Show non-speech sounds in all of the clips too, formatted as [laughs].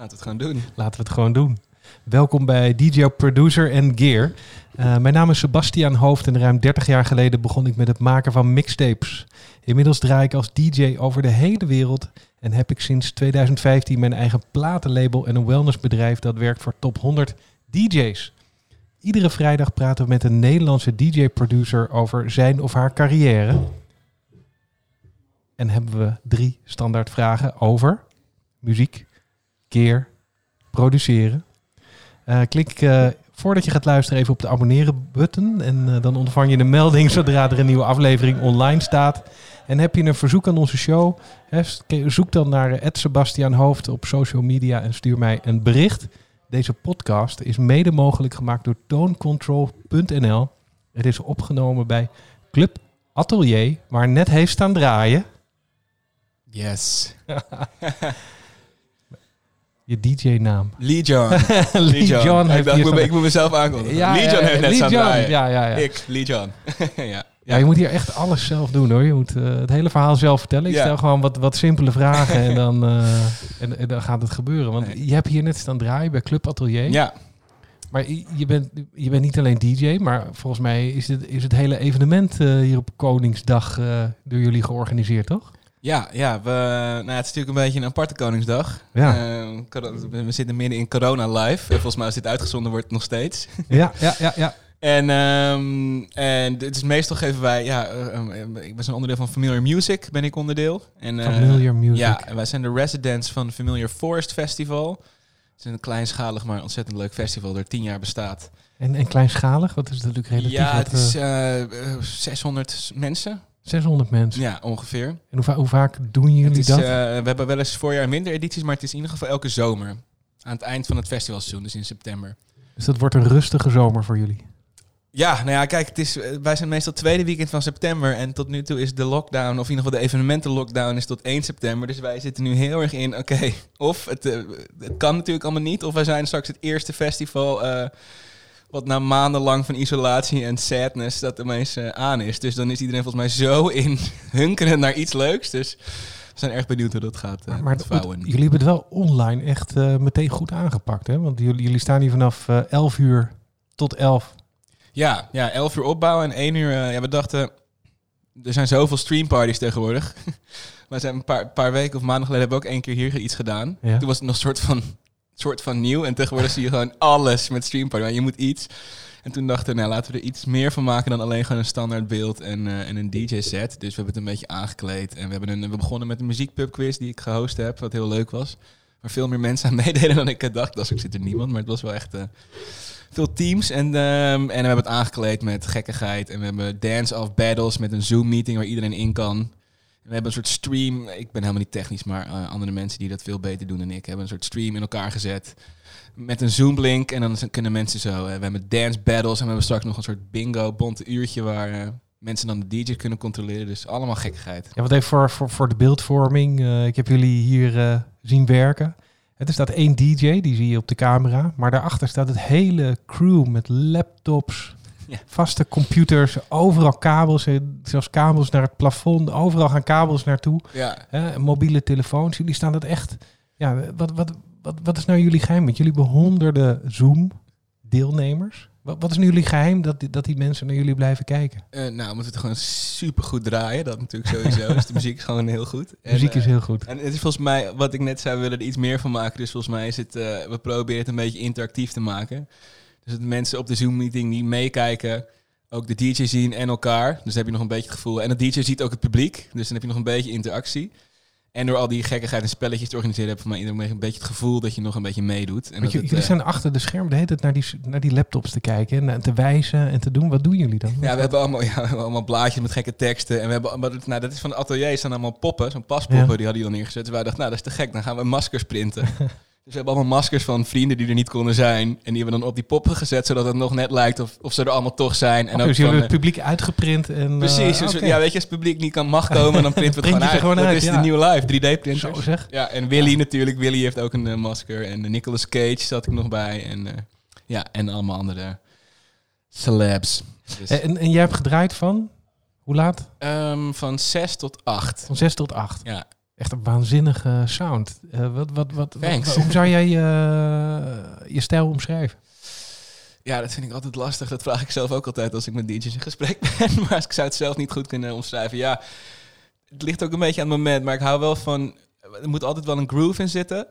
Laten we het gewoon doen. Laten we het gewoon doen. Welkom bij DJ Producer en Gear. Uh, mijn naam is Sebastian Hoofd en ruim 30 jaar geleden begon ik met het maken van mixtapes. Inmiddels draai ik als DJ over de hele wereld en heb ik sinds 2015 mijn eigen platenlabel en een wellnessbedrijf dat werkt voor top 100 DJ's. Iedere vrijdag praten we met een Nederlandse DJ-producer over zijn of haar carrière. En hebben we drie standaard vragen over muziek, keer, produceren. Uh, klik uh, voordat je gaat luisteren even op de abonneren button. En uh, dan ontvang je een melding [laughs] zodra er een nieuwe aflevering online staat. En heb je een verzoek aan onze show? Hè, zoek dan naar Ed Sebastian Hoofd op social media en stuur mij een bericht. Deze podcast is mede mogelijk gemaakt door tonecontrol.nl. Het is opgenomen bij Club Atelier, waar net heeft staan draaien. Yes. [laughs] Je DJ-naam. Lee [laughs] John. Lee John. ik, moet, ik moet mezelf aankondigen. Ja, Lee John heeft net Lee John. Ja, ja, ja. Ik, Lee John. [laughs] ja. Ja, je moet hier echt alles zelf doen hoor. Je moet uh, het hele verhaal zelf vertellen. Ik Ja. stel gewoon wat, wat simpele vragen en [laughs] dan, uh, en, en, dan gaat het gebeuren. Want je hebt hier net staan draaien bij Club Atelier. ja. Maar je bent, je bent niet alleen DJ, maar volgens mij is het, is het hele evenement uh, hier op Koningsdag door jullie georganiseerd, toch? Ja, ja we, nou, het is natuurlijk een beetje een aparte Koningsdag. Ja. Uh, coro- we zitten midden in corona live. En volgens mij als dit uitgezonden wordt nog steeds. [laughs] Ja, ja, ja, ja. En, um, en dit is meestal geven wij, ja, uh, ik ben zo'n onderdeel van Familiar Music, ben ik onderdeel. En, uh, Familiar Music. Ja, en wij zijn de residents van Familiar Forest Festival. Het is een kleinschalig, maar ontzettend leuk festival dat tien jaar bestaat. En, en kleinschalig? Wat is het natuurlijk relatief? Ja, het is uh, 600 mensen. 600 mensen? Ja, ongeveer. En hoe, va hoe vaak doen jullie is, dat? Uh, we hebben wel eens voorjaar minder edities, maar het is in ieder geval elke zomer. Aan het eind van het festivalseizoen, dus in september. Dus dat wordt een rustige zomer voor jullie? Ja, nou ja, kijk, het is, wij zijn meestal tweede weekend van september. En tot nu toe is de lockdown, of in ieder geval de evenementenlockdown, is tot 1 september. Dus wij zitten nu heel erg in, oké, okay, [laughs] of het, uh, het kan natuurlijk allemaal niet, of wij zijn straks het eerste festival. Uh, wat na maandenlang van isolatie en sadness dat ineens uh, aan is. Dus dan is iedereen volgens mij zo [laughs] in hunkeren naar iets leuks. Dus we zijn erg benieuwd hoe dat gaat uh, maar. Het, jullie hebben het wel online echt uh, meteen goed aangepakt, hè? Want jullie, jullie staan hier vanaf uh, 11 uur tot 11. Ja, ja, 11 uur opbouwen en 1 uur. Ja, we dachten, er zijn zoveel streamparties tegenwoordig. [laughs] we zijn een paar, paar weken of maanden geleden hebben we ook één keer hier iets gedaan. Ja. Toen was het nog een soort van soort van nieuw. En tegenwoordig zie je gewoon alles met streamparty. Maar je moet iets. En toen dachten we, nou laten we er iets meer van maken dan alleen gewoon een standaard beeld en, uh, en een DJ-set. Dus we hebben het een beetje aangekleed. En we, hebben een, we begonnen met een muziekpubquiz die ik gehost heb, wat heel leuk was. Waar veel meer mensen aan [laughs] meededen dan ik dacht. Dat zit er niemand, maar het was wel echt uh, veel teams. En, um, en we hebben het aangekleed met gekkigheid. En we hebben dance-off battles met een Zoom-meeting waar iedereen in kan. We hebben een soort stream. Ik ben helemaal niet technisch, maar uh, andere mensen die dat veel beter doen dan ik hebben een soort stream in elkaar gezet. Met een Zoom-link. En dan kunnen mensen zo. Uh, we hebben dance battles. En we hebben straks nog een soort bingo, bonte uurtje waar uh, mensen dan de DJ kunnen controleren. Dus allemaal gekkigheid. Ja, wat even voor, voor, voor de beeldvorming. Ik heb jullie hier zien werken. Er staat één DJ, die zie je op de camera. Maar daarachter staat het hele crew met laptops, ja. vaste computers, overal kabels, zelfs kabels naar het plafond, overal gaan kabels naartoe. Ja. Hè, mobiele telefoons, jullie staan dat echt. Ja, wat, wat, wat, wat is nou jullie geheim? Want jullie hebben honderden Zoom-deelnemers. Wat, wat is nu jullie geheim dat die, dat die mensen naar jullie blijven kijken? Uh, nou, we moeten het gewoon super goed draaien. Dat natuurlijk sowieso. dus de muziek is gewoon heel goed. Muziek en, is heel goed. En het is volgens mij, wat ik net zei, we willen er iets meer van maken. Dus volgens mij is het, uh, we proberen het een beetje interactief te maken. Dus dat mensen op de Zoom-meeting niet meekijken, ook de DJ zien en elkaar. Dus dan heb je nog een beetje het gevoel. En de DJ ziet ook het publiek, dus dan heb je nog een beetje interactie. En door al die gekkigheid en spelletjes te organiseren, heb voor mij iedereen een beetje het gevoel dat je nog een beetje meedoet. En dat jullie zijn achter de schermen de hele tijd naar die, naar die laptops te kijken en te wijzen en te doen. Wat doen jullie dan? Ja, we hebben allemaal, [laughs] ja, we hebben allemaal blaadjes met gekke teksten. En we hebben, maar dat, nou, dat is van de atelier, staan allemaal poppen, zo'n paspoppen, ja. die hadden die dan neergezet. Dus wij dachten, nou, dat is te gek, dan gaan we maskers printen. [laughs] Dus we hebben allemaal maskers van vrienden die er niet konden zijn. En die hebben dan op die poppen gezet, zodat het nog net lijkt of, of ze er allemaal toch zijn. En oh, ook dus jullie het publiek uitgeprint. En, precies, uh, dus okay. ja, weet je, als het publiek niet kan mag komen, dan printen we [laughs] het gewoon uit. gewoon dat uit, is ja. de nieuwe live, 3D-printers. Zo zeg. Ja, en Willy ja. natuurlijk. Willy heeft ook een uh, masker. En uh, Nicolas Cage zat ik nog bij. En, uh, ja, en allemaal andere celebs. Dus. En, en jij hebt gedraaid van? Hoe laat? Um, van 6 tot 8. Van 6 tot 8. Ja. Echt een waanzinnige sound. Eh, wat, wat, wat, wat- hoe zou jij eh, je stijl omschrijven? Ja, dat vind ik altijd lastig. Dat vraag ik zelf ook altijd als ik met DJ's in gesprek [laughs] ben. Maar ik zou het zelf niet goed kunnen omschrijven. Ja, het ligt ook een beetje aan het moment. Maar ik hou wel van... Er moet altijd wel een groove in zitten.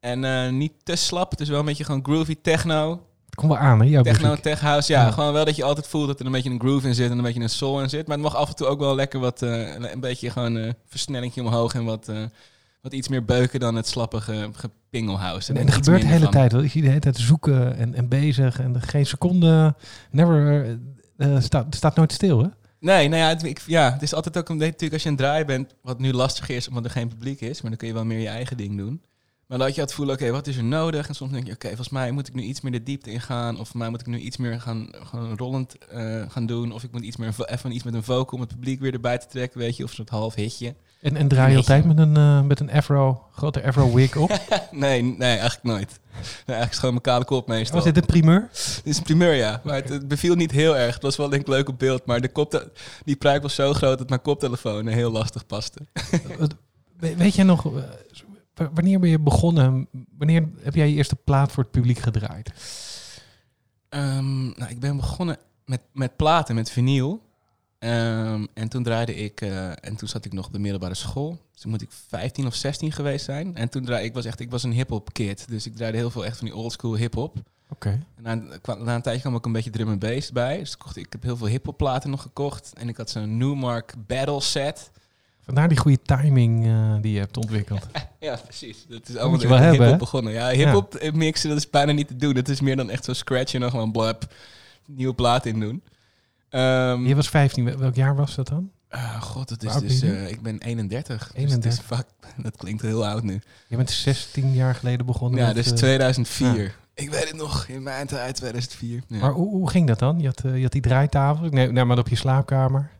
En eh, niet te slap. Het is wel een beetje gewoon groovy techno. Komt wel aan, hè, jouw Techno, muziek. tech house. Ja, Ja. gewoon wel dat je altijd voelt dat er een beetje een groove in zit. En een beetje een soul in zit. Maar het mag af en toe ook wel lekker wat... eh, een beetje gewoon eh versnellingje omhoog. En wat, eh, wat iets meer beuken dan het slappige gepingelhouse. En, iets gebeurt de hele van. tijd. wel. Ik zie de hele tijd zoeken en, en bezig. En er geen seconde... Never... staat, staat nooit stil, hè? Nee, nou ja, het, ik, ja, het is altijd ook een natuurlijk als je aan het draaien bent, wat nu lastig is omdat er geen publiek is, maar dan kun je wel meer je eigen ding doen. Maar dan had je het voelen, oké, wat is er nodig? En soms denk je, oké, volgens mij moet ik nu iets meer de diepte ingaan, of volgens mij moet ik nu iets meer gaan, gewoon rollend eh, gaan doen, of ik moet iets meer even iets met een vocal om het publiek weer erbij te trekken, weet je, of een soort half hitje. En, en draai je altijd met een, eh, met een afro, grote afro wig op? [laughs] nee, nee, eigenlijk nooit. Nee, eigenlijk is gewoon mijn kale kop meestal. Was dit een primeur? Dit is een primeur, ja. Maar het, het beviel niet heel erg. Het was wel denk ik leuk op beeld. Maar de kopte die pruik was zo groot dat mijn koptelefoon heel lastig paste. Weet jij nog, eh, wanneer ben je begonnen? Wanneer heb jij je eerste plaat voor het publiek gedraaid? Ehm, nou, ik ben begonnen met, met platen, met vinyl. Ehm, en toen draaide ik, eh, en toen zat ik nog op de middelbare school. Dus toen moet ik 15 of 16 geweest zijn. En toen draaide ik, was echt, ik was een hip-hop kid. Dus ik draaide heel veel echt van die oldschool hip-hop. Oké. En na, na een tijdje kwam ook een beetje drum and bass bij. Dus kocht, ik heb heel veel hip-hop platen nog gekocht. En ik had zo'n Newmark Battle set. Vandaar die goede timing eh, die je hebt ontwikkeld. [laughs] Ja, precies. Dat is allemaal hebben, hip-hop begonnen. Ja, hip-hop eh, mixen, dat is bijna niet te doen. Het is meer dan echt zo scratchen en dan gewoon blab, nieuwe plaat in doen. Ehm, Je was 15, wel- welk jaar was dat dan? ah, god, dat is dus... eh, ik ben 31. Dus het 31. is fuck, [laughs] dat klinkt heel oud nu. Je bent 16 jaar geleden begonnen Ja, met... dus eh, 2004. Ik weet het nog, in mijn tijd 2004. Ja. Maar hoe, hoe ging dat dan? Je had, eh, je had die draaitafel, neem neem maar op je slaapkamer.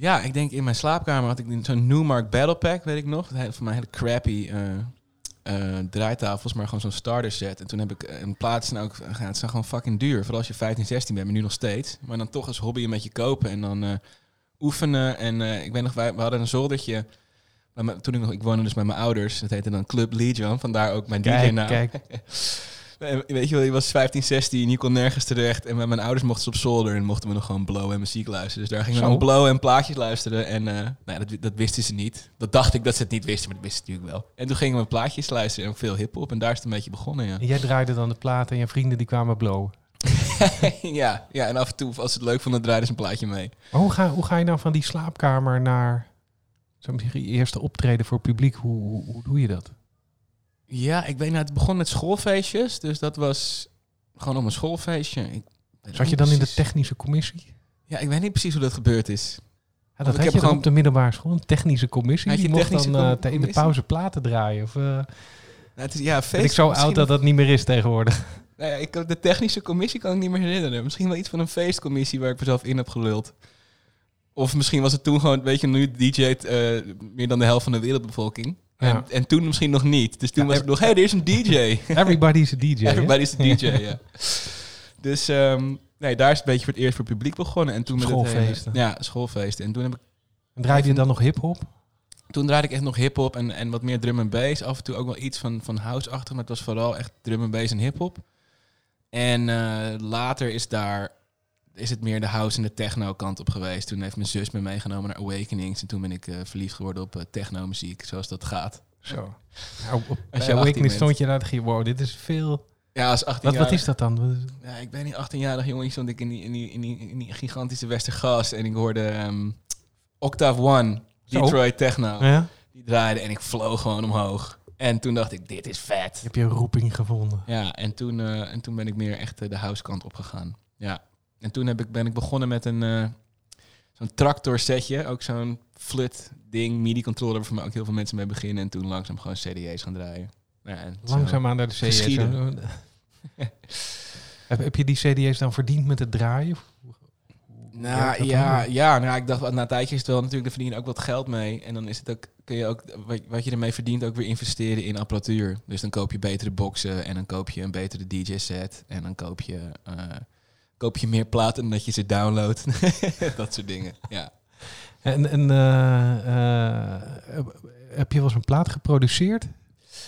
Ja, ik denk in mijn slaapkamer had ik zo'n Newmark Battle Pack, weet ik nog. Dat Voor mij hele crappy eh, eh, draaitafels, maar gewoon zo'n starter set. En toen heb ik eh, een plaats en ook, ja, het zijn gewoon fucking duur. Vooral als je 15, 16 bent, maar nu nog steeds. Maar dan toch als hobby een beetje kopen en dan oefenen. En ik weet nog, wij, we hadden een zoldertje. mijn- Toen ik nog, ik woonde dus bij mijn ouders. Dat heette dan Club Legion, vandaar ook mijn DJ-naam. kijk. [laughs] Weet je wel, je was 15, 16, je kon nergens terecht. En met mijn ouders mochten ze op zolder en mochten we nog gewoon blowen en muziek luisteren. Dus daar gingen we dan blowen en plaatjes luisteren. En eh, nou ja, dat, dat wisten ze niet. Dat dacht ik dat ze het niet wisten, maar dat wisten ze natuurlijk wel. En toen gingen we plaatjes luisteren en veel hip-hop. En daar is het een beetje begonnen, ja. En jij draaide dan de plaat en je vrienden die kwamen blowen. [laughs] ja, ja, en af en toe, als ze het leuk vonden, draaiden ze een plaatje mee. Maar hoe ga, hoe ga je nou van die slaapkamer naar zo je eerste optreden voor publiek? Hoe, hoe, hoe doe je dat? Ja, ik weet nou, het begon met schoolfeestjes. Dus dat was gewoon op een schoolfeestje. Ik Zat je dan in de technische commissie? Ja, ik weet niet precies hoe dat gebeurd is. Ja, dat had heb je gewoon- op de middelbare school, een technische commissie. Je Die mocht dan te- in de pauze platen draaien. Of, eh, Nou, het is, ja, feest, ik zo oud dat dat niet meer is tegenwoordig? [laughs] Nou ja, ik, de technische commissie kan ik niet meer herinneren. Misschien wel iets van een feestcommissie waar ik mezelf in heb geluld. Of misschien was het toen gewoon, weet je, nu DJ't eh meer dan de helft van de wereldbevolking. Ja. En, en toen misschien nog niet. Dus toen Ja, was het nog, hé, hey, er is een DJ. [laughs] Everybody's a DJ. Everybody's a DJ, [laughs] ja. Dus ehm, nee, daar is het een beetje voor het eerst voor het publiek begonnen. En toen met het hele- Schoolfeesten. ja, schoolfeesten. En toen, heb ik, En draaide je dan nog hip-hop? toen draaide ik echt nog hip-hop en, en wat meer drum en bass. Af en toe ook wel iets van, van house-achtig, maar het was vooral echt drum en bass en hip-hop. En eh, later is daar is het meer de house en de techno kant op geweest. Toen heeft mijn zus me meegenomen naar Awakenings. En toen ben ik eh, verliefd geworden op eh, techno-muziek, zoals dat gaat. Zo. Nou, op, Als je 18 Awakening bent. stond je daar, dacht je, wow, dit is veel. Ja, als 18 Wat, jaar. wat is dat dan? Ja, ik ben niet 18-jarig jongen, stond ik in die, in die, in die, in die gigantische Westergas. En ik hoorde ehm, Octave One, Zo. Detroit Techno. Ja? Die draaide en ik vloog gewoon omhoog. En toen dacht ik, dit is vet. Je hebt je roeping gevonden. Ja, en toen, eh, en toen ben ik meer echt de house kant op gegaan. Ja. En toen heb ik, ben ik begonnen met een eh, zo'n tractor setje. Ook zo'n flut ding, MIDI controller, waar ook heel veel mensen mee beginnen. En toen langzaam gewoon CD's gaan draaien. Ja, en zo. Langzaam aan naar de CD's. Heb, heb je die CD's dan verdiend met het draaien? Nou ja, ja nou, ik dacht, na een tijdje is het wel natuurlijk, daar verdien je ook wat geld mee. En dan is het ook, kun je ook, wat, wat je ermee verdient, ook weer investeren in apparatuur. Dus dan koop je betere boxen en dan koop je een betere DJ-set. En dan koop je, eh, koop je meer platen dan dat je ze downloadt. [laughs] dat soort dingen, ja. En, en eh, eh, heb je wel eens een plaat geproduceerd?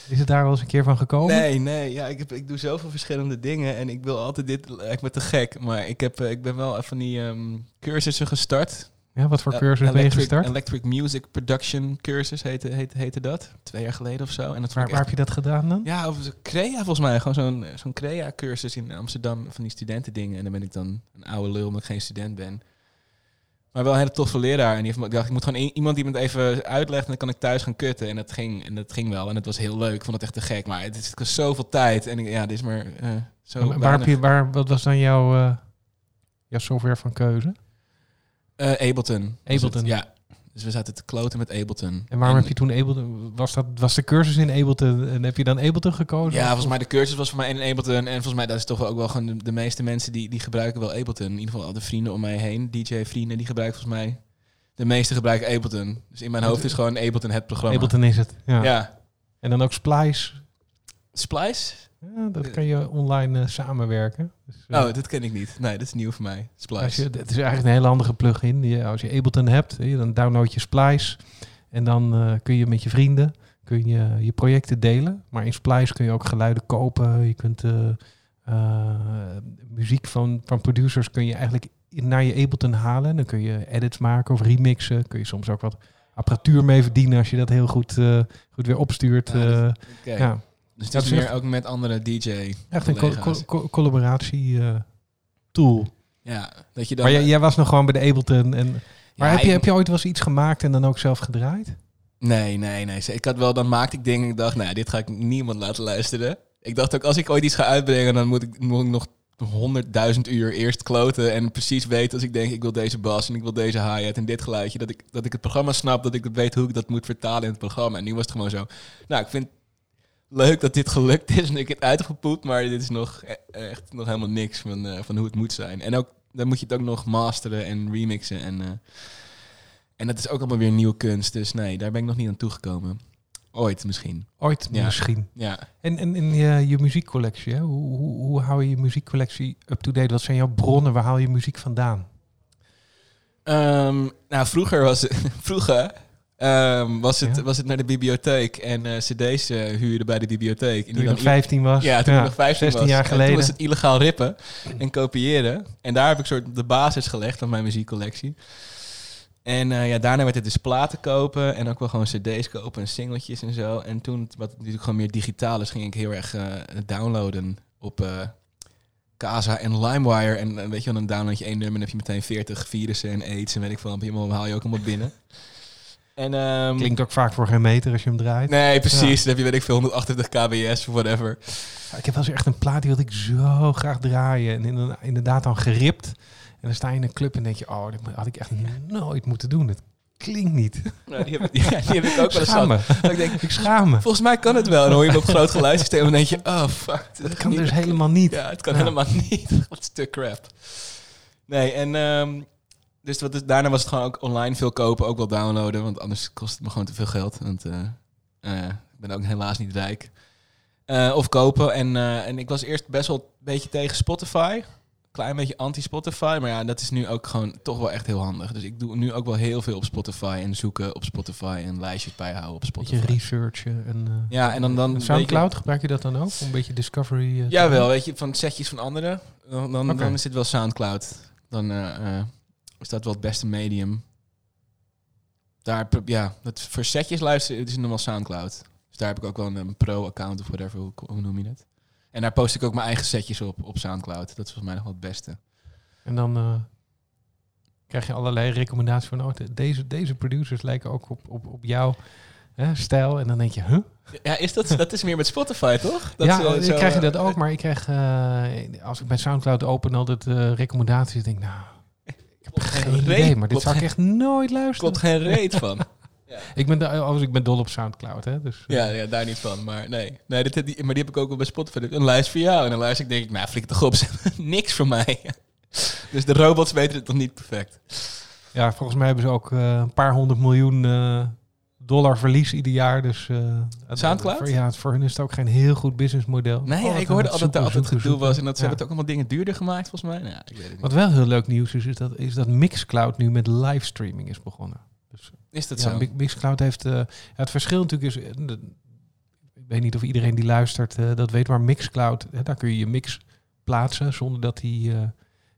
Is het daar wel eens een keer van gekomen? Nee, nee. Ja, ik, heb, ik doe zoveel verschillende dingen en ik wil altijd dit... Ik ben te gek, maar ik, heb, eh, ik ben wel van die ehm, cursussen gestart. Ja, wat voor Eh, cursus ben je gestart? Electric Music Production cursus heette, heette, heette dat. Twee jaar geleden of zo. En dat Waar, ik waar echt- heb je dat gedaan dan? Ja, of Crea volgens mij. Gewoon zo'n zo'n Crea-cursus in Amsterdam van die studentendingen. En dan ben ik dan een oude lul omdat ik geen student ben. Maar wel een hele toffe leraar. En die heeft, me- ik dacht, ik moet gewoon iemand die me het even uitlegt en dan kan ik thuis gaan kutten. En dat ging, en dat ging wel. En het was heel leuk. Ik vond het echt te gek. Maar het is kost zoveel tijd. En ik, ja, dit is maar eh, zo En waar heb je, waar, wat was dan jouw, eh, jouw software van keuze? Eh, Ableton. Ja. Dus we zaten te kloten met Ableton. En waarom heb je toen Ableton... Was, dat, was de cursus in Ableton en heb je dan Ableton gekozen? Ja, volgens mij de cursus was voor mij in Ableton. En volgens mij dat is toch ook wel gewoon de, de meeste mensen die, die gebruiken wel Ableton. In ieder geval al de vrienden om mij heen, DJ-vrienden, die gebruiken volgens mij... De meeste gebruiken Ableton. Dus in mijn hoofd is gewoon Ableton het programma. Ableton is het, ja. Ja. En dan ook Splice. Splice? Ja, dat kan je online eh, samenwerken. Dus, eh, Oh, dat ken ik niet. Nee, dat is nieuw voor mij. Splice. Als je, het is eigenlijk een hele handige plugin. Die, als je Ableton hebt, eh, dan download je Splice. En dan eh, kun je met je vrienden kun je, je projecten delen. Maar in Splice kun je ook geluiden kopen. Je kunt eh, eh, muziek van, van producers kun je eigenlijk naar je Ableton halen. Dan kun je edits maken of remixen. Kun je soms ook wat apparatuur mee verdienen als je dat heel goed, eh, goed weer opstuurt. Ja, eh, Oké. ja. Dus het Ja, is het is meer ook met andere DJ. Echt een co- collega's. co- co- collaboratie eh, tool. Ja, dat je dan... Maar jij, jij was nog gewoon bij de Ableton. En, maar Ja, heb, je, heb je ooit wel eens iets gemaakt en dan ook zelf gedraaid? Nee, nee, nee. Ik had wel, dan maakte ik dingen. Ik dacht, nou, dit ga ik niemand laten luisteren. Ik dacht ook, als ik ooit iets ga uitbrengen, dan moet ik, moet ik nog honderdduizend uur eerst kloten en precies weten als ik denk, ik wil deze bas en ik wil deze hi-hat en dit geluidje, dat ik, dat ik het programma snap, dat ik weet hoe ik dat moet vertalen in het programma. En nu was het gewoon zo, nou, ik vind leuk dat dit gelukt is en ik het uit heb gepoept, maar dit is nog e- echt nog helemaal niks van, eh, van hoe het moet zijn. En ook, dan moet je het ook nog masteren en remixen en... eh, en dat is ook allemaal weer nieuwe kunst. Dus nee, daar ben ik nog niet aan toegekomen. Ooit misschien. Ooit Ja. misschien. Ja. En, en in je, je muziekcollectie, hè? Hoe, hoe, hoe hou je je muziekcollectie up-to-date? Wat zijn jouw bronnen? Waar haal je muziek vandaan? Ehm, nou, vroeger was het, [laughs] vroeger, ehm, was, het, Ja. was het naar de bibliotheek en eh, cd's eh huurde bij de bibliotheek. En Toen je dan nog 15 was? Ja, toen ik nog 15 16 was. jaar En geleden. toen was het illegaal rippen en kopiëren. En daar heb ik soort de basis gelegd van mijn muziekcollectie. En eh, ja, daarna werd het dus platen kopen en ook wel gewoon cd's kopen en singeltjes en zo. En toen, wat natuurlijk gewoon meer digitaal is, ging ik heel erg downloaden op Casa en LimeWire. En weet je wel, dan download je één nummer en heb je meteen 40 virussen en aids en weet ik veel. Helemaal haal je ook allemaal binnen. En, ehm, Klinkt ook vaak voor geen meter als je hem draait. Nee, precies. Dan heb je weet ik veel 138 kbs of whatever. Ik heb wel eens echt een plaat die wilde ik zo graag draaien. En inderdaad- dan geript. En dan sta je in een club en denk je, oh, dit had ik echt nooit moeten doen. Het klinkt niet. Nou, die, heb, ik- [laughs] ja, die heb ik ook wel eens gehad. Dat ik denk, Ik schaam me. volgens mij kan het wel. En dan hoor je hem op groot geluidssysteem en denk je, oh fuck. Dat kan dus helemaal niet. Ja, het kan Ja. helemaal [laughs] niet. Wat stuk crap. Nee, en ehm, dus wat is, daarna was het gewoon ook online veel kopen, ook wel downloaden, want anders kost het me gewoon te veel geld. Want eh, eh, ik ben ook helaas niet rijk. Eh, of kopen. En, en ik was eerst best wel een beetje tegen Spotify. Klein beetje anti-Spotify. Maar ja, dat is nu ook gewoon toch wel echt heel handig. Dus ik doe nu ook wel heel veel op Spotify. En zoeken op Spotify en lijstjes bijhouden op Spotify. Beetje researchen. En, Ja, en dan... dan Soundcloud, gebruik je dat dan ook? Om een beetje discovery... Ja, wel, weet je, van setjes van anderen. Dan, dan, is dit wel Soundcloud. Dan is dat wel het beste medium. Daar, ja, dat voor setjes luisteren, het is normaal Soundcloud. Dus daar heb ik ook wel een, een pro-account of whatever, hoe, hoe noem je het? En daar post ik ook mijn eigen setjes op, op Soundcloud. Dat is volgens mij nog wel het beste. En dan eh, krijg je allerlei recommendaties van... Oh, de- deze, deze producers lijken ook op, op, op jouw hè, stijl. En dan denk je, huh? Ja, is dat, dat is meer met Spotify, toch? Dat ja, zo, krijg je dat eh, ook. Maar ik krijg, eh, als ik bij Soundcloud open, altijd eh, recommendaties. denk ik, nou, ik geen idee. Maar dit zou ik echt nooit luisteren. klopt geen reet van. [laughs] Ik ben, de, oh, ik ben dol op Soundcloud, hè. Dus, Ja, ja, daar niet van. Maar nee, nee dit, die, maar die heb ik ook wel bij Spotify. Een lijst voor jou. En dan luister ik denk ik, nou, flik toch op. [laughs] Niks voor mij. [laughs] dus de robots weten het nog niet perfect. Ja, volgens mij hebben ze ook eh, een paar honderd miljoen eh, dollar verlies ieder jaar. Dus, eh, het- Soundcloud? Voor, ja, voor hun is het ook geen heel goed businessmodel. Nee, Altijd ik hoorde het altijd dat er zoeken, gedoe was. En dat ze Ja. hebben het ook allemaal dingen duurder gemaakt, volgens mij. Nou, ja, ik weet het niet. Wat wel heel leuk nieuws is, is dat, is dat Mixcloud nu met livestreaming is begonnen. Dus Is dat ja, zo? Mi- Mixcloud heeft... eh, ja, het verschil natuurlijk is... eh, de- ik weet niet of iedereen die luistert eh, dat weet, maar Mixcloud, daar kun je je mix plaatsen zonder dat die eh,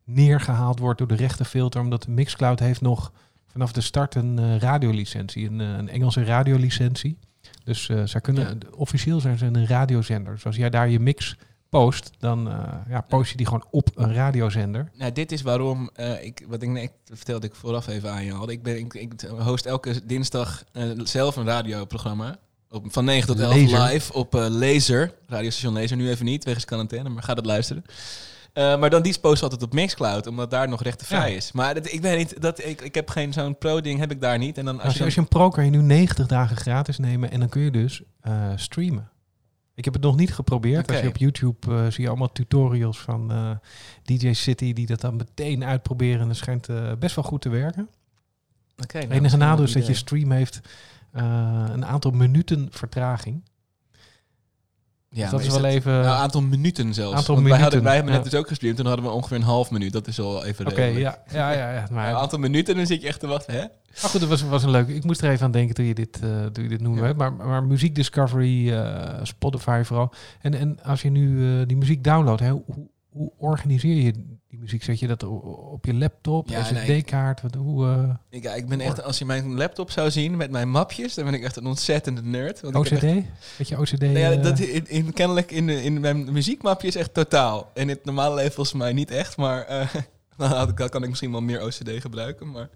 neergehaald wordt door de rechtenfilter. Omdat Mixcloud heeft nog vanaf de start een eh, radiolicentie, een, eh, een Engelse radiolicentie. Dus eh, zij kunnen, Ja. officieel zijn ze een radiozender. Dus als jij daar je mix post, dan ja, post je die gewoon op een radiozender. Nou, dit is waarom ik, wat ik net vertelde ik vooraf even aan je al. Ik, ben, ik, ik host elke dinsdag zelf een radioprogramma. Op, van 9 tot 11 Laser. live op Laser. Radiostation Laser. Nu even niet, wegens quarantaine, maar ga dat luisteren. Eh, maar dan die post altijd op Mixcloud, omdat daar nog rechtenvrij Ja. is. Maar dat, ik weet niet, dat, ik, ik heb geen zo'n pro-ding, heb ik daar niet. En dan als, je als je een pro kan je nu 90 dagen gratis nemen en dan kun je dus eh, streamen. Ik heb het nog niet geprobeerd. Als je op YouTube eh, zie je allemaal tutorials van DJ City die dat dan meteen uitproberen. En dat schijnt best wel goed te werken. Nou, Het enige nadeel is dat je stream heeft een aantal minuten vertraging. Ja, dus dat is wel even... Nou, een aantal minuten zelfs. Aantal wij, hadden, wij hebben net dus ook gestreamd. Toen hadden we ongeveer een half minuut. Dat is al even Oké, ja, ja, ja, ja. Maar, Een aantal minuten, dan zit je echt te wachten, hè? Maar goed, het was, was een leuk. Ik moest er even aan denken toen je dit, eh toen je dit noemde. Ja. Maar, maar muziek discovery, eh, Spotify vooral. En, en als je nu eh, die muziek downloadt, hè, hoe, hoe organiseer je die muziek? Zet je dat op je laptop, Ja, nee, SD-kaart? Wat, hoe, eh, Ik, ja, ik ben echt, als je mijn laptop zou zien met mijn mapjes, dan ben ik echt een ontzettende nerd. Want OCD? echt- Weet je OCD? Nou ja, eh, dat in, in, kennelijk in, in mijn muziekmapjes echt totaal. In het normale leven volgens mij niet echt, maar [laughs] dan dan kan ik misschien wel meer OCD gebruiken. Maar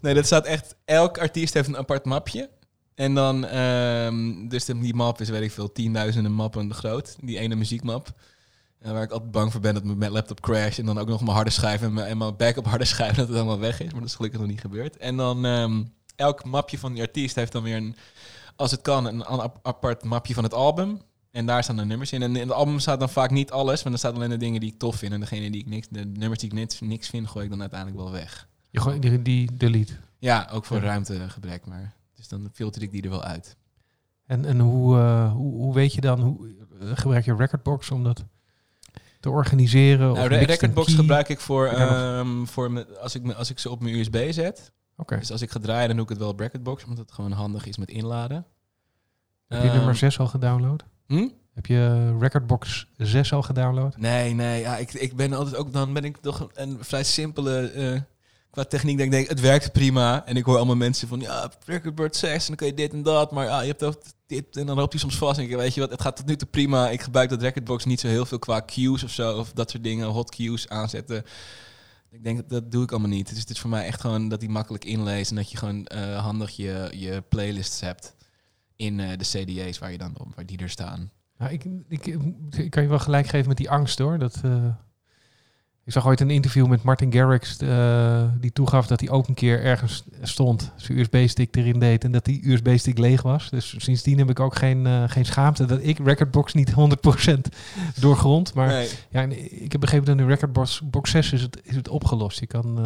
nee, dat staat echt, elk artiest heeft een apart mapje. En dan, ehm, dus die map is, weet ik veel, tienduizenden mappen groot. Die ene muziekmap. Waar ik altijd bang voor ben dat mijn laptop crasht. En dan ook nog mijn harde schijf en mijn, en mijn backup harde schijf [laughs] dat het allemaal weg is. Maar dat is gelukkig nog niet gebeurd. En dan, ehm, elk mapje van die artiest heeft dan weer een, als het kan, een apart mapje van het album. En daar staan de nummers in. En in het album staat dan vaak niet alles, maar er staat alleen de dingen die ik tof vind. En degene die ik niks, de nummers die ik niks, niks vind, gooi ik dan uiteindelijk wel weg. je gooit die, die delete. Ja, ook voor Ja. ruimtegebrek, maar dus dan filter ik die er wel uit. En, en hoe, eh, hoe, hoe weet je dan, hoe eh, gebruik je Recordbox om dat te organiseren? Nou, of mixed Recordbox gebruik ik voor ehm, voor me, als, ik me, als ik ze op mijn USB zet. Oké. Dus als ik ga draaien, dan doe ik het wel op Recordbox, omdat het gewoon handig is met inladen. Heb je Ehm, nummer 6 al gedownload? hm? Heb je Recordbox 6 al gedownload? Nee, nee. Ja, ik, ik ben altijd ook, dan ben ik toch een, vrij simpele eh, qua techniek. Dat ik denk, het werkt prima. En ik hoor allemaal mensen van, ja, Recordboard 6 en dan kun je dit en dat. Maar ja, je hebt ook en dan loopt hij soms vast. En ik weet je wat, het gaat tot nu toe prima. Ik gebruik dat Recordbox niet zo heel veel qua cues of zo. Of dat soort dingen, hot cues aanzetten. Ik denk, dat, dat doe ik allemaal niet. Dus het is voor mij echt gewoon dat hij makkelijk inleest. En dat je gewoon eh, handig je, je playlists hebt in eh, de CD's waar, je dan waar die er staan. Nou, ik, ik, ik kan je wel gelijk geven met die angst hoor. Dat, eh, ik zag ooit een interview met Martin Garrix eh, die toegaf dat hij ook een keer ergens stond, zijn USB-stick erin deed en dat die USB-stick leeg was. Dus sindsdien heb ik ook geen, eh, geen schaamte dat ik Recordbox niet 100% doorgrond. Maar nee. ja, ik heb begrepen dat in Recordbox box 6 is het, is het opgelost. Je kan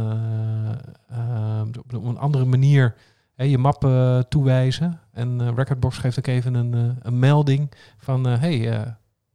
eh, op, een andere manier hè, je map toewijzen. En Recordbox geeft ook even een, een melding van... hey,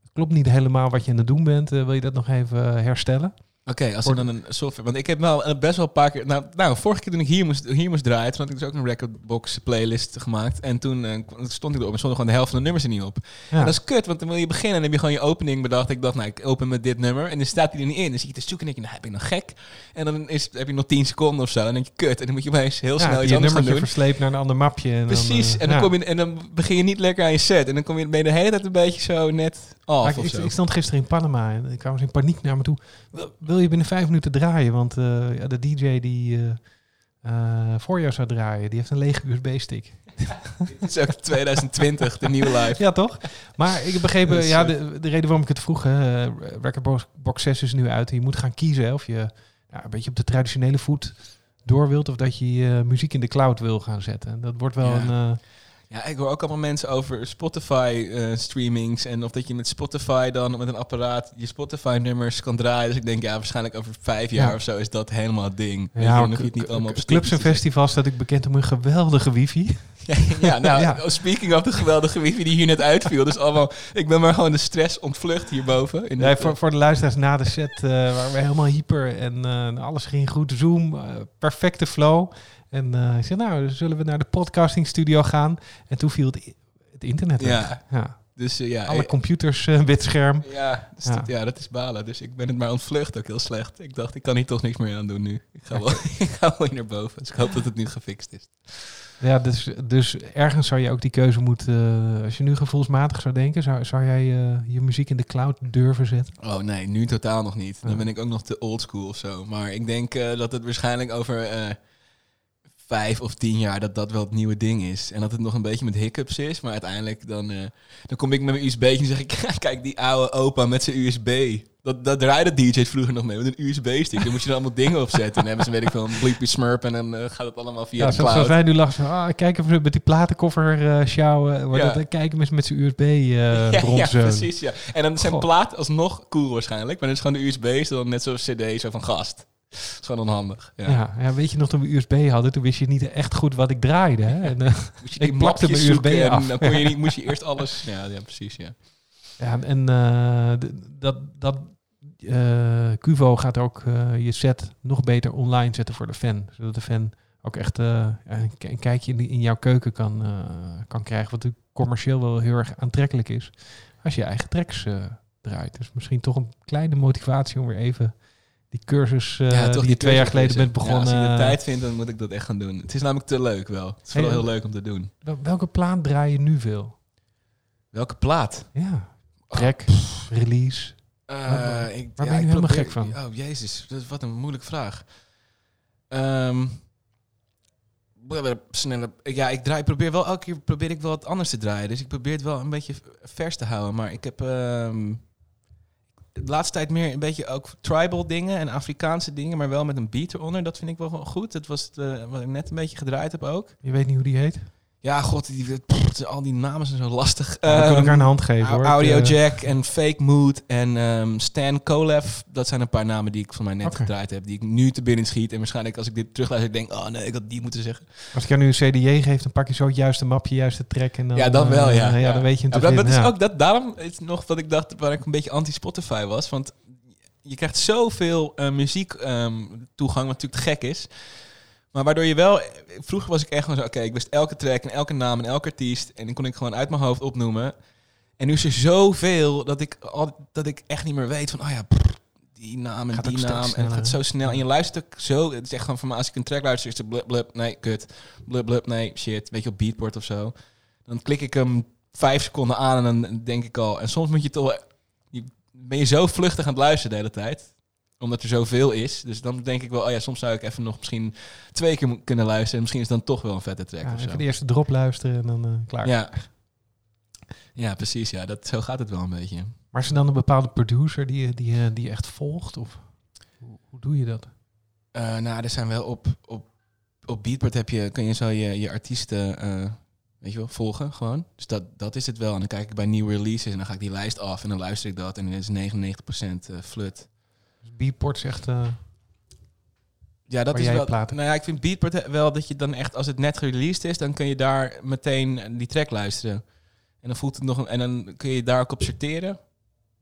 het klopt niet helemaal wat je aan het doen bent. Wil je dat nog even herstellen? Oké, als er dan een software... Want ik heb wel eh, best wel een paar keer... Nou, nou, vorige keer toen ik hier moest, hier moest draaien... toen had ik dus ook een recordbox playlist gemaakt. En toen eh, stond ik erop en stonden gewoon de helft van de nummers er niet op. Ja. En dat is kut, want dan wil je beginnen... en dan heb je gewoon je opening bedacht. Ik dacht, nou, ik open met dit nummer. En dan staat hij er niet in. Dan zie je te zoeken en denk je, nou, heb ik nog gek? En dan is, heb je nog 10 seconden of zo. En dan denk je, kut. En dan moet je opeens heel Ja, snel iets je anders gaan doen. versleept naar een ander mapje. En Precies. Dan, eh, en, dan ja. kom je, en dan begin je niet lekker aan je set. En dan kom je, ben je de hele tijd een beetje zo net af Maar ik, zo. stond gisteren in Panama en ik kwam eens in paniek naar me toe. Wil, je binnen vijf minuten draaien? Want eh, ja, de DJ die eh, eh, voor jou zou draaien, die heeft een lege USB-stick. Het [laughs] is ook 2020, de nieuwe live. Ja, toch? Maar ik heb begrepen, ja, de, de reden waarom ik het vroeg, hè, Recordbox Box 6 is nu uit. Je moet gaan kiezen of je ja, een beetje op de traditionele voet door wilt of dat je je muziek in de cloud wil gaan zetten. Dat wordt wel Ja. een... Ja, ik hoor ook allemaal mensen over Spotify eh, streamings en of dat je met Spotify dan met een apparaat je Spotify nummers kan draaien. Dus ik denk ja, waarschijnlijk over vijf jaar Ja. of zo is dat helemaal het ding. Ja, je het niet allemaal op clubs en festivals staat ik bekend om hun geweldige wifi. [laughs] ja, nou, [laughs] Ja. speaking of de geweldige wifi die hier net uitviel. Dus allemaal, ik ben maar gewoon de stress ontvlucht hierboven. In Nee, voor, eh, voor de luisteraars na de set eh, waren we helemaal hyper en alles ging goed. Zoom, perfecte flow. En eh, ik zei, nou, zullen we naar de podcasting studio gaan? En toen viel het, internet weg. Ja. Ja. dus eh, ja, Alle eh, computers, eh, [laughs] wit scherm. ja, dus Ja. Dat, ja, dat is balen. Dus ik ben het maar ontvlucht ook heel slecht. Ik dacht, ik kan hier toch niks meer aan doen nu. Ik ga [laughs] wel, [laughs] ik ga wel naar boven. Dus ik hoop dat het nu gefixt is. Ja, dus, dus ergens zou je ook die keuze moeten... als je nu gevoelsmatig zou denken, zou, zou jij je muziek in de cloud durven zetten? Oh nee, nu totaal nog niet. Dan Ja. ben ik ook nog te old school of zo. Maar ik denk dat het waarschijnlijk over vijf of tien jaar dat dat wel het nieuwe ding is. En dat het nog een beetje met hiccups is. Maar uiteindelijk dan, eh, dan kom ik met mijn USB en zeg ik... [laughs] Kijk, die oude opa met zijn USB. Dat, dat draaiden DJ's vroeger nog mee met een USB-stick. Dan moet je er allemaal dingen op zetten. En dan hebben ze, weet ik veel, een bleepy smurp. En dan eh, gaat het allemaal via Ja, de zo- zoals cloud. wij nu lachen. Ah, kijk even met die platenkoffer eh sjouwen. Ja. dat, kijken met, met zijn USB eh [laughs] ja, precies. Ja. En dan zijn Goh. plaat alsnog cool waarschijnlijk. Maar dan is gewoon de USB is dan net zo'n CD, zo van gast. Dat is gewoon onhandig. Ja. Ja. Ja, weet je nog toen we USB hadden, toen wist je niet echt goed wat ik draaide. Hè? En, eh, [laughs] Moest je [laughs] Ik plakte mijn USB zoeken en af. dan kon je niet, [laughs] moest je eerst alles... Ja, ja precies, ja. ja, en eh, dat, dat eh Cuvo gaat ook eh, je set nog beter online zetten voor de fan. Zodat de fan ook echt eh, een, kijkje in, die- in jouw keuken kan, eh, kan krijgen. Wat commercieel wel heel erg aantrekkelijk is. Als je je eigen tracks eh, draait. Dus misschien toch een kleine motivatie om weer even die cursus eh, ja, toch die je twee jaar geleden bent. Ja, begonnen. als ik de tijd vind, dan moet ik dat echt gaan doen. Het is namelijk te leuk wel. Het is Hey, wel heel eh, leuk om te doen. Wel- Welke plaat draai je nu veel? Welke plaat? Ja. Track, release. Eh, Waar- ik, waar ben je ik helemaal probeer- gek van? Oh, jezus. Dat is wat een moeilijke vraag. Ehm, snelle, ja, ik, draai, probeer wel elke keer probeer ik wel wat anders te draaien. Dus ik probeer het wel een beetje vers te houden. Maar ik heb ehm, de laatste tijd meer een beetje ook tribal dingen en Afrikaanse dingen, maar wel met een beat eronder. Dat vind ik wel goed. Dat was het, eh, wat ik net een beetje gedraaid heb ook. Je weet niet hoe die heet? Ja, god, die, pff, al die namen zijn zo lastig. we kunnen Ehm, elkaar een hand geven hoor. Audio Ik, eh, Jack en Fake Mood en ehm, Stan Kolev. Dat zijn een paar namen die ik van mij net Oké. gedraaid heb. Die ik nu te binnen schiet. En waarschijnlijk als ik dit terugluister, denk ik... Oh nee, ik had die moeten zeggen. Als ik jou nu een CDJ geef, dan pak je zo het juiste mapje, juiste track. En dan, ja, dan wel, eh, ja. ja, dan weet je hem Ja, te dat, dat is ook dat, daarom is nog wat ik dacht waar ik een beetje anti-Spotify was. Want je krijgt zoveel eh, muziek ehm, toegang, wat natuurlijk te gek is. Maar waardoor je wel... Vroeger was ik echt gewoon zo... Oké, ik wist elke track en elke naam en elke artiest. En die kon ik gewoon uit mijn hoofd opnoemen. En nu is er zoveel dat ik, al, dat ik echt niet meer weet van... Oh ja, pff, die naam en Gaat die naam. En het gaat zo snel. En je luistert ook zo... Het is echt gewoon van... Als ik een track luister, is het blub, blub, nee, kut. Blub, blub, nee, shit. Weet je, op beatport of zo. Dan klik ik hem vijf seconden aan en dan denk ik al... En soms moet je toch... Je, ben je zo vluchtig aan het luisteren de hele tijd omdat er zoveel is. Dus dan denk ik wel, oh ja, soms zou ik even nog misschien twee keer kunnen luisteren. En misschien is het dan toch wel een vette track Ja, of even de eerste drop luisteren en dan eh, klaar. Ja. ja, precies. Ja, dat, zo gaat het wel een beetje. Maar is er dan een bepaalde producer die, je- die, je- die je echt volgt? Of hoe, hoe doe je dat? Eh, nou, er zijn wel op, op, op Beatport heb je, kun je zo je, je artiesten eh, weet je wel, volgen gewoon. Dus dat, dat is het wel. En dan kijk ik bij nieuwe releases en dan ga ik die lijst af en dan luister ik dat. En dan is 99% eh, flut. Dus Beatport is echt... eh, Ja, dat Waar is jij wel. platen- Nou ja, ik vind Beatport wel dat je dan echt, als het net gereleased is, dan kun je daar meteen die track luisteren. En dan voelt het nog een, en dan kun je daar ook op sorteren.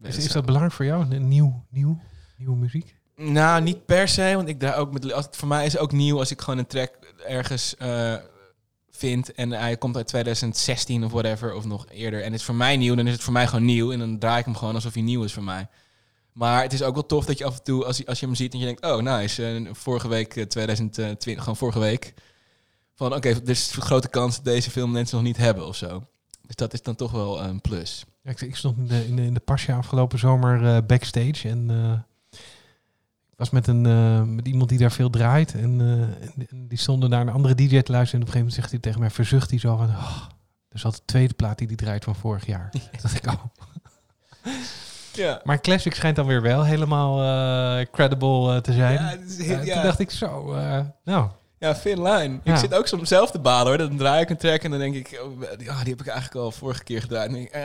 is, is dat belangrijk voor jou? Nieuw, nieuw, nieuwe muziek? Nou, niet per se, want ik daar ook met. Als, voor mij is het ook nieuw als ik gewoon een track ergens eh, vind en hij komt uit 2016 of whatever, of nog eerder. En het is voor mij nieuw, dan is het voor mij gewoon nieuw. En dan draai ik hem gewoon alsof hij nieuw is voor mij. Maar het is ook wel tof dat je af en toe, als je, als je hem ziet en je denkt, oh nice, eh, vorige week eh, 2020, gewoon vorige week. Van oké, er is een grote kans dat deze film mensen nog niet hebben of zo. Dus dat is dan toch wel een plus. Ja, ik, ik stond in de, in de, in de Pasja afgelopen zomer eh, backstage en eh, ik was met, een, eh, met iemand die daar veel draait en, eh, die stonden naar een andere DJ te luisteren en op een gegeven moment zegt hij tegen mij, verzucht hij zo van, oh, dus al de tweede plaat die hij draait van vorig jaar. [laughs] Dat dacht ik, oh. Ja. Maar Classic schijnt dan weer wel helemaal eh, credible eh, te zijn. Ja, is heel- Eh, ja. Toen dacht ik zo, nou, Ja, Thin Line. Ja. Ik zit ook soms zelf te balen hoor. Dan draai ik een track en dan denk ik, oh, die heb ik eigenlijk al vorige keer gedraaid. En ik, ah,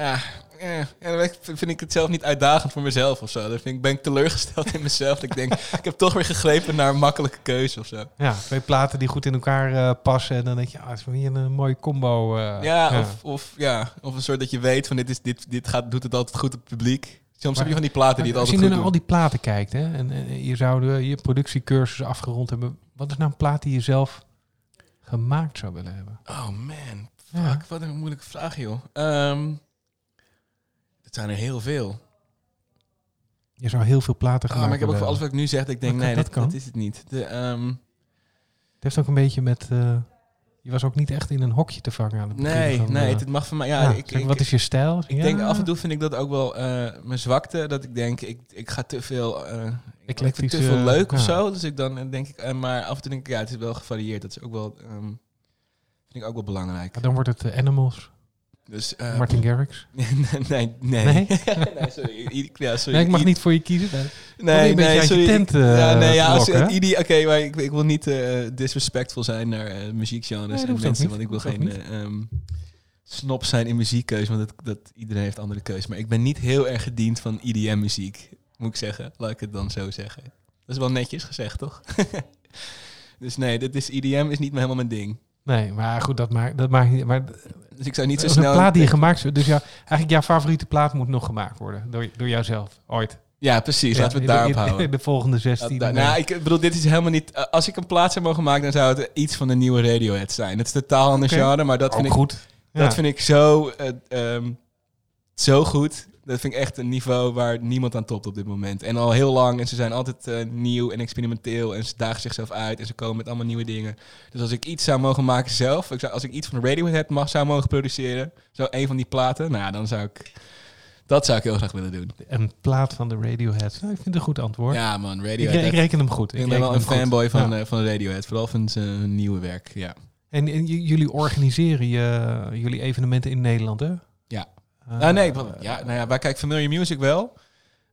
eh. En dan vind ik het zelf niet uitdagend voor mezelf of zo. Dan vind ik, ben ik teleurgesteld in mezelf. Dat ik denk, [laughs] ik heb toch weer gegrepen naar een makkelijke keuze of zo. Ja, twee platen die goed in elkaar passen. En dan denk je, ah, het is hier een mooie combo. Ja, Of, of, ja, of een soort dat je weet van dit, is, dit, dit gaat, doet het altijd goed op het publiek. Soms heb je van die platen die het Als je altijd nu goed naar al die platen kijkt hè, en, en je zou je productiecursus afgerond hebben. Wat is nou een plaat die je zelf gemaakt zou willen hebben? Oh man, Ja. fuck, wat een moeilijke vraag joh. Ehm het zijn er heel veel. Je zou heel veel platen Ah, gemaakt maar ik heb ook voor alles wat ik nu zeg, ik denk, Dat nee, kan- dat, dat kan. dat is het niet. De, ehm. Het heeft ook een beetje met... eh, je was ook niet echt in een hokje te vangen aan het begin nee, van, nee, eh, het mag van mij. Ja, ja, ik, zeg, ik, wat is je stijl? ik denk af en toe vind ik dat ook wel eh, mijn zwakte. Dat ik denk, ik, ik ga te veel. eh ik vind te veel leuk of zo. Dus ik dan eh, denk ik, eh, maar af en toe denk ik, ja, het is wel gevarieerd. Dat is ook wel, ehm, vind ik ook wel belangrijk. Dan wordt het eh, Animals, Dus, eh, Martin [laughs] Garrix. nee, nee, nee. [laughs] Sorry. I- Ja, sorry. Nee, ik mag I- niet voor je kiezen. Nee. Nee, een sorry. tent, Ik- eh, ja, nee, ja, als, Oké, maar ik, ik wil niet eh, disrespectful zijn naar muziekgenres en mensen, want ik wil geen ehm, snop zijn in muziekkeuze, want dat, dat, iedereen heeft andere keuzes. Maar ik ben niet heel erg gediend van IDM-muziek, moet ik zeggen. Laat ik het dan zo zeggen. Dat is wel netjes gezegd, toch? [laughs] dus nee, dit is, IDM is niet helemaal mijn ding. Nee, maar goed, dat maakt, dat maakt niet... Maar Dus ik zou niet zo is een snel... plaat die je gemaakt zou... Dus jou, eigenlijk jouw favoriete plaat moet nog gemaakt worden. Door, door jouzelf, ooit. Ja, precies. Ja, laten we het daarop houden. [laughs] De volgende 16. Dat- nou, ik bedoel, dit is helemaal niet... eh, als ik een plaat zou mogen maken, dan zou het iets van de nieuwe Radiohead zijn. Het is totaal ander Oké. genre, maar dat ook vind ik... Ja. Dat vind ik zo, eh, ehm, zo goed. Dat vind ik echt een niveau waar niemand aan topt op dit moment. En al heel lang. En ze zijn altijd eh, nieuw en experimenteel. En ze dagen zichzelf uit. En ze komen met allemaal nieuwe dingen. Dus als ik iets zou mogen maken zelf. Ik zou, als ik iets van Radiohead mag, zou mogen produceren. Zo een van die platen. Nou dan zou ik... Dat zou ik heel graag willen doen. Een plaat van de Radiohead. Nou, ik vind het een goed antwoord. Ja man, ik, Radiohead. re- ik reken hem goed. ik ben wel een goed. fanboy van, Ja. eh, van Radiohead. Vooral van zijn nieuwe werk, ja. En, en jullie organiseren je, jullie evenementen in Nederland, hè? Ah, nee, ja, nou ja, wij kijken Familiar Music wel.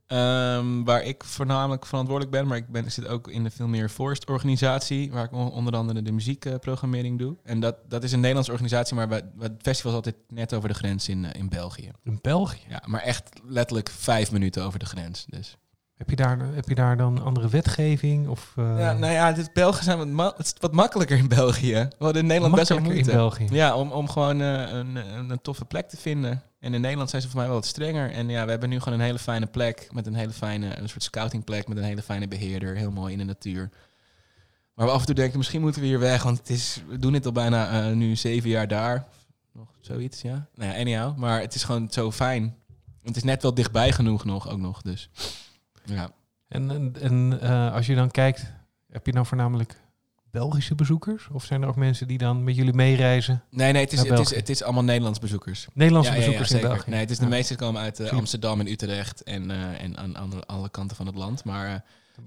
Ehm, waar ik voornamelijk verantwoordelijk ben. Maar ik, ben, ik zit ook in de Familiar Forest organisatie. Waar ik on- onder andere de muziekprogrammering doe. En dat, dat is een Nederlandse organisatie. Maar wij, het festival is altijd net over de grens in, eh, in België. In België. Ja, maar echt letterlijk vijf minuten over de grens. Dus. Heb je, daar, heb je daar dan andere wetgeving? Of, eh, Ja, nou ja, dit Belgen zijn wat, ma- het is wat makkelijker in België. We hadden in Nederland best wel moeite. in België? Ja, om, om gewoon een, een, een toffe plek te vinden. En in Nederland zijn ze voor mij wel wat strenger. En ja, we hebben nu gewoon een hele fijne plek. Met een hele fijne, een soort scoutingplek. Met een hele fijne beheerder. Heel mooi in de natuur. Maar we af en toe denken, misschien moeten we hier weg. Want het is, we doen dit al bijna eh, nu zeven jaar daar. Nog zoiets, ja. Nou ja, anyhow. Maar het is gewoon zo fijn. Het is net wel dichtbij genoeg nog, ook nog. Dus ja. En, en, eh, als je dan kijkt, heb je dan voornamelijk Belgische bezoekers? Of zijn er ook mensen die dan met jullie meereizen? Nee, nee, het is, het is, het is allemaal Nederlands bezoekers. Nederlandse Ja, ja, ja, bezoekers in zeker. België? Nee, het is de meeste komen uit eh, Amsterdam en Utrecht en, eh, en aan andere, alle kanten van het land. Maar eh,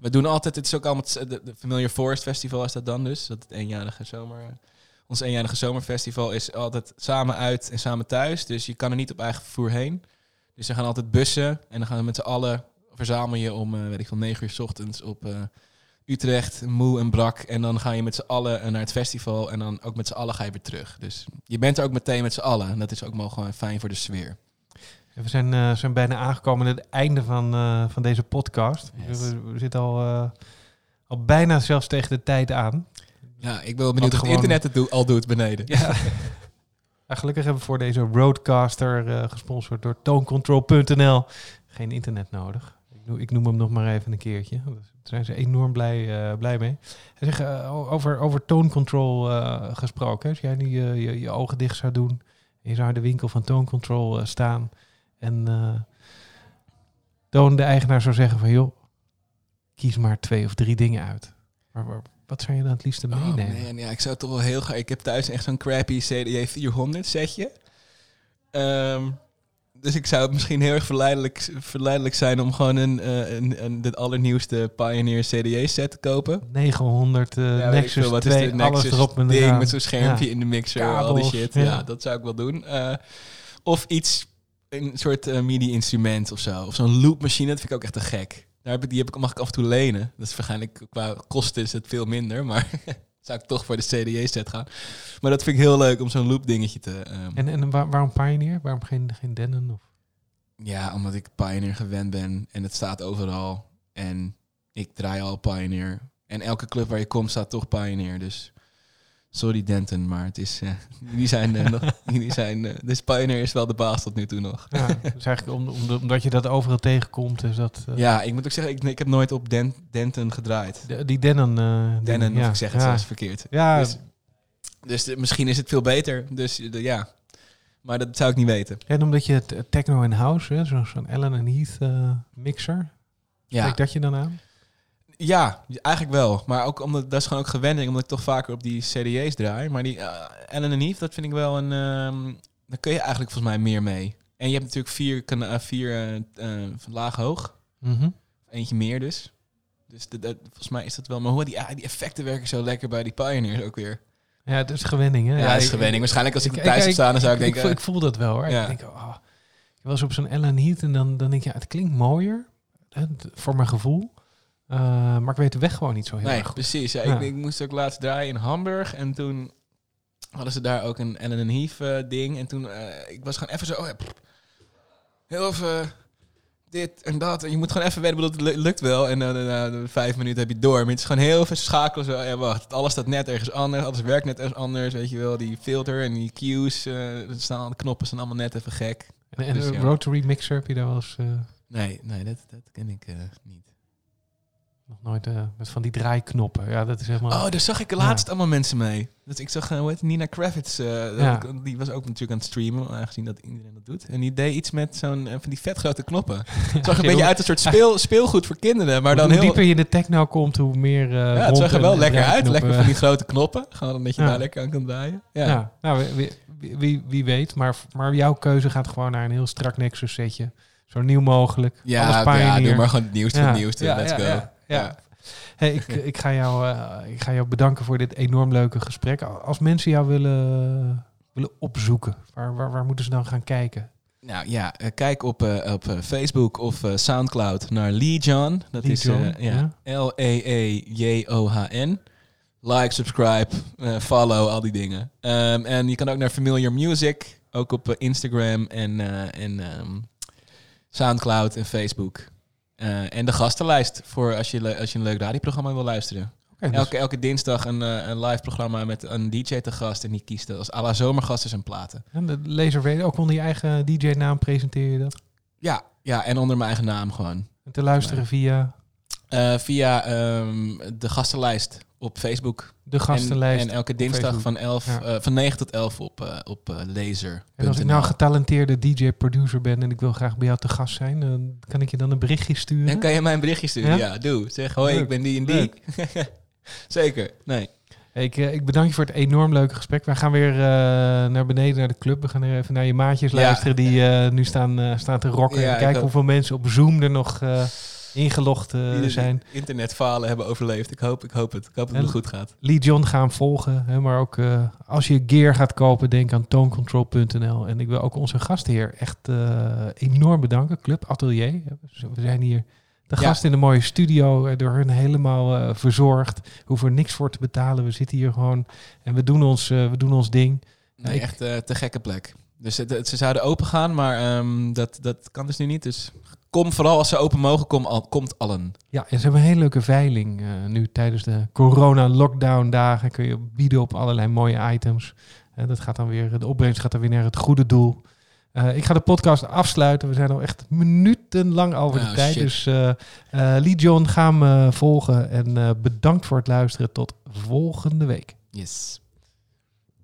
we doen altijd, het is ook allemaal het- de, de Familiar Forest Festival is dat dan dus. Dat het eenjarige zomer. ons eenjarige zomerfestival is altijd samen uit en samen thuis. Dus je kan er niet op eigen vervoer heen. Dus er gaan altijd bussen en dan gaan we met z'n allen verzamel je om, weet ik veel, negen uur 's ochtends op Utrecht, moe en brak. En dan ga je met z'n allen eh, naar het festival en dan ook met z'n allen ga je weer terug. Dus je bent er ook meteen met z'n allen. En dat is ook wel gewoon fijn voor de sfeer. En We zijn, eh, zijn bijna aangekomen aan het einde van, eh, van deze podcast. Yes. We, we zitten al, eh, al bijna zelfs tegen de tijd aan. Ja, ik ben wel benieuwd Wat of het internet het doe- al doet beneden. Ja. [laughs] Ja, gelukkig hebben we voor deze Roadcaster, eh, gesponsord door tonecontrol.nl, geen internet nodig. Ik noem, hem nog maar even een keertje. Daar zijn ze enorm blij, eh, blij mee. Hij zegt, eh, over, over tone control eh, gesproken. Als jij nu je, je, ogen dicht zou doen, en je zou in de winkel van tone control eh, staan en Toon, de eigenaar, zou zeggen van joh, kies maar twee of drie dingen uit. Maar, maar wat zou je dan het liefste Oh, meenemen? man, ja, ik zou toch wel heel graag... Ik heb thuis echt zo'n crappy CDJ 400 setje. Ehm, dus ik zou het misschien heel erg verleidelijk, verleidelijk zijn om gewoon een, eh, een, een, de allernieuwste Pioneer CDJ set te kopen. 900, eh, Ja, Nexus veel, wat 2, is de alles Nexus erop en ding eraan. met zo'n schermpje Ja. in de mixer, al die shit. ja. Ja. dat zou ik wel doen. Eh, of iets, een soort eh, MIDI-instrument of zo. Of zo'n loopmachine, dat vind ik ook echt te gek. Daar heb ik, die heb ik, mag ik af en toe lenen. Dat is waarschijnlijk qua kosten is het veel minder, maar [laughs] zou ik toch voor de CDJ-set gaan. Maar dat vind ik heel leuk om zo'n loop dingetje te... ehm, En, en waar- waarom Pioneer? Waarom geen, geen Denon? Of? Ja, omdat ik Pioneer gewend ben en het staat overal. En ik draai al Pioneer. En elke club waar je komt staat toch Pioneer. Dus sorry Denton, maar het is, eh, [laughs] jullie zijn eh, nog, [laughs] jullie zijn, eh, dus Pioneer is wel de baas tot nu toe nog. Ja, dus eigenlijk om, om- omdat je dat overal tegenkomt. Is dat, eh, Ja, ik moet ook zeggen, ik, ik heb nooit op Den, Denton gedraaid. de- die eh, Denon, ja. of ik zeg het ja. zelfs verkeerd. Ja, Dus, dus de- misschien is het veel beter. Dus de- ja, maar dat zou ik niet weten. en omdat je het eh, techno en house, zo'n Allen en Heath eh, mixer. Ja, Kijk dat je dan aan? Ja, eigenlijk wel. Maar ook omdat dat is gewoon ook gewenning, omdat ik toch vaker op die CD's draai. Maar die uh, Ellen en Eve, dat vind ik wel een. ehm daar kun je eigenlijk volgens mij meer mee. En je hebt natuurlijk vier, kana- eh, vier eh, eh, laag hoog. Mhm. Eentje meer dus. Dus de, de- volgens mij is dat wel. Maar hoe die, ah, die effecten werken zo lekker bij die Pioneers ook weer. Ja, het is gewenning. Hè? Ja, dat is gewenning. Waarschijnlijk als ik, ik- thuis zou staan, dan zou ik, ik, denken. voel- ik voel dat wel hoor. Ja. Ik denk, oh, ik was op zo'n Ellen Heath en dan, dan denk je, ja, het klinkt mooier. Hè, voor mijn gevoel. Eh, maar ik weet de weg gewoon niet zo heel nee, erg goed. precies. Ja, Ja. Ik, ik moest ook laatst draaien in Hamburg. En toen hadden ze daar ook een Ellen Heath eh, ding. En toen, eh, ik was gewoon even zo... Oh, ja, heel even dit en dat. En je moet gewoon even weten, bedoel, het lu- lukt wel. En dan na de vijf minuten heb je door. Maar het is gewoon heel even schakelen. Zo, ja, wacht, alles staat net ergens anders. Alles werkt net ergens anders. Weet je wel, die filter en die cues. staan, de knoppen zijn allemaal net even gek. En, en Dus rotary mixer heb je daar wel eens Nee, nee, dat, dat ken ik niet. Nog nooit eh, met van die draaiknoppen. Ja, dat is helemaal... Oh, daar zag ik laatst allemaal mensen mee. Dus ik zag, eh, hoe heet het, Nina Kravitz. eh, Ja. die was ook natuurlijk aan het streamen, aangezien dat iedereen dat doet. En die deed iets met zo'n van die vet grote knoppen. [laughs] Het zag een beetje uit een soort speel, speelgoed voor kinderen, maar dan hoe heel... dieper je in de techno komt, hoe meer eh Ja, het rond zag er wel lekker uit. Lekker van die grote knoppen. Gewoon dat je Ja. daar lekker aan kan draaien. Ja. Ja, nou, wie, wie, wie, wie weet. Maar, maar jouw keuze gaat gewoon naar een heel strak Nexus setje. Zo nieuw mogelijk. Ja, ja, doe maar gewoon het nieuwste, Ja. het nieuwste. Ja, Let's ja, go. Ja. Hey, ik, [laughs] ik, ga jou, eh, ik ga jou bedanken voor dit enorm leuke gesprek. Als mensen jou willen, willen opzoeken, waar, waar, waar moeten ze dan gaan kijken? Nou ja, eh, kijk op, eh, op Facebook of Soundcloud naar Lee John. Dat Lee is John, ja, ja. L-E-E-J-O-H-N. Like, subscribe, follow, al die dingen. Ehm, en je kan ook naar Familiar Music, ook op Instagram en, en ehm, Soundcloud en Facebook. Eh, en de gastenlijst voor als je, als je een leuk radioprogramma wil luisteren. Dus- Elke, elke dinsdag een, eh, een live programma met een DJ te gast. En die kiest als à la zomergasten zijn platen. en de lezer weet ook onder je eigen DJ-naam presenteer je dat. Ja, ja, en onder mijn eigen naam gewoon. En te luisteren via Eh, via ehm, de gastenlijst op Facebook. de gastenlijst. En, en elke dinsdag van, 11, Ja. eh, van 9 tot 11 op, eh op eh, laser. En als ik nou getalenteerde DJ-producer ben en ik wil graag bij jou te gast zijn, dan kan ik je dan een berichtje sturen. Dan kan je mij een berichtje sturen. Ja? Ja, doe. Zeg, hoi, Leuk. ik ben die en die. [laughs] Zeker. Nee. Ik, ik bedank je voor het enorm leuke gesprek. Wij gaan weer naar beneden naar de club. We gaan even naar je maatjes Ja. luisteren die nu staan, staan te rocken. Ja, en kijken hoeveel mensen op Zoom er nog ingelogd eh, Die zijn. internetfalen hebben overleefd. Ik hoop, ik hoop het. Ik hoop dat het goed gaat. Lee John gaan volgen. Hè, maar ook eh, als je gear gaat kopen, denk aan tonecontrol.nl. En ik wil ook onze gastheer echt eh, enorm bedanken. Club Atelier. We zijn hier de Ja. gast in een mooie studio. door hun helemaal verzorgd. Hoeven er niks voor te betalen. We zitten hier gewoon en we doen ons, we doen ons ding. Nee, ik- echt te gekke plek. Dus het, het- ze zouden open gaan, maar ehm, dat, dat kan dus nu niet. Dus kom vooral als ze open mogen, kom al, komt allen. Ja, en ze hebben een hele leuke veiling eh, nu tijdens de corona-lockdown dagen. Kun je bieden op allerlei mooie items. Eh, dat gaat dan weer, de opbrengst gaat dan weer naar het goede doel. Eh, ik ga de podcast afsluiten. We zijn al echt minutenlang over de Oh, tijd. shit. Dus eh, Lee John, ga me volgen. En bedankt voor het luisteren. Tot volgende week. Yes.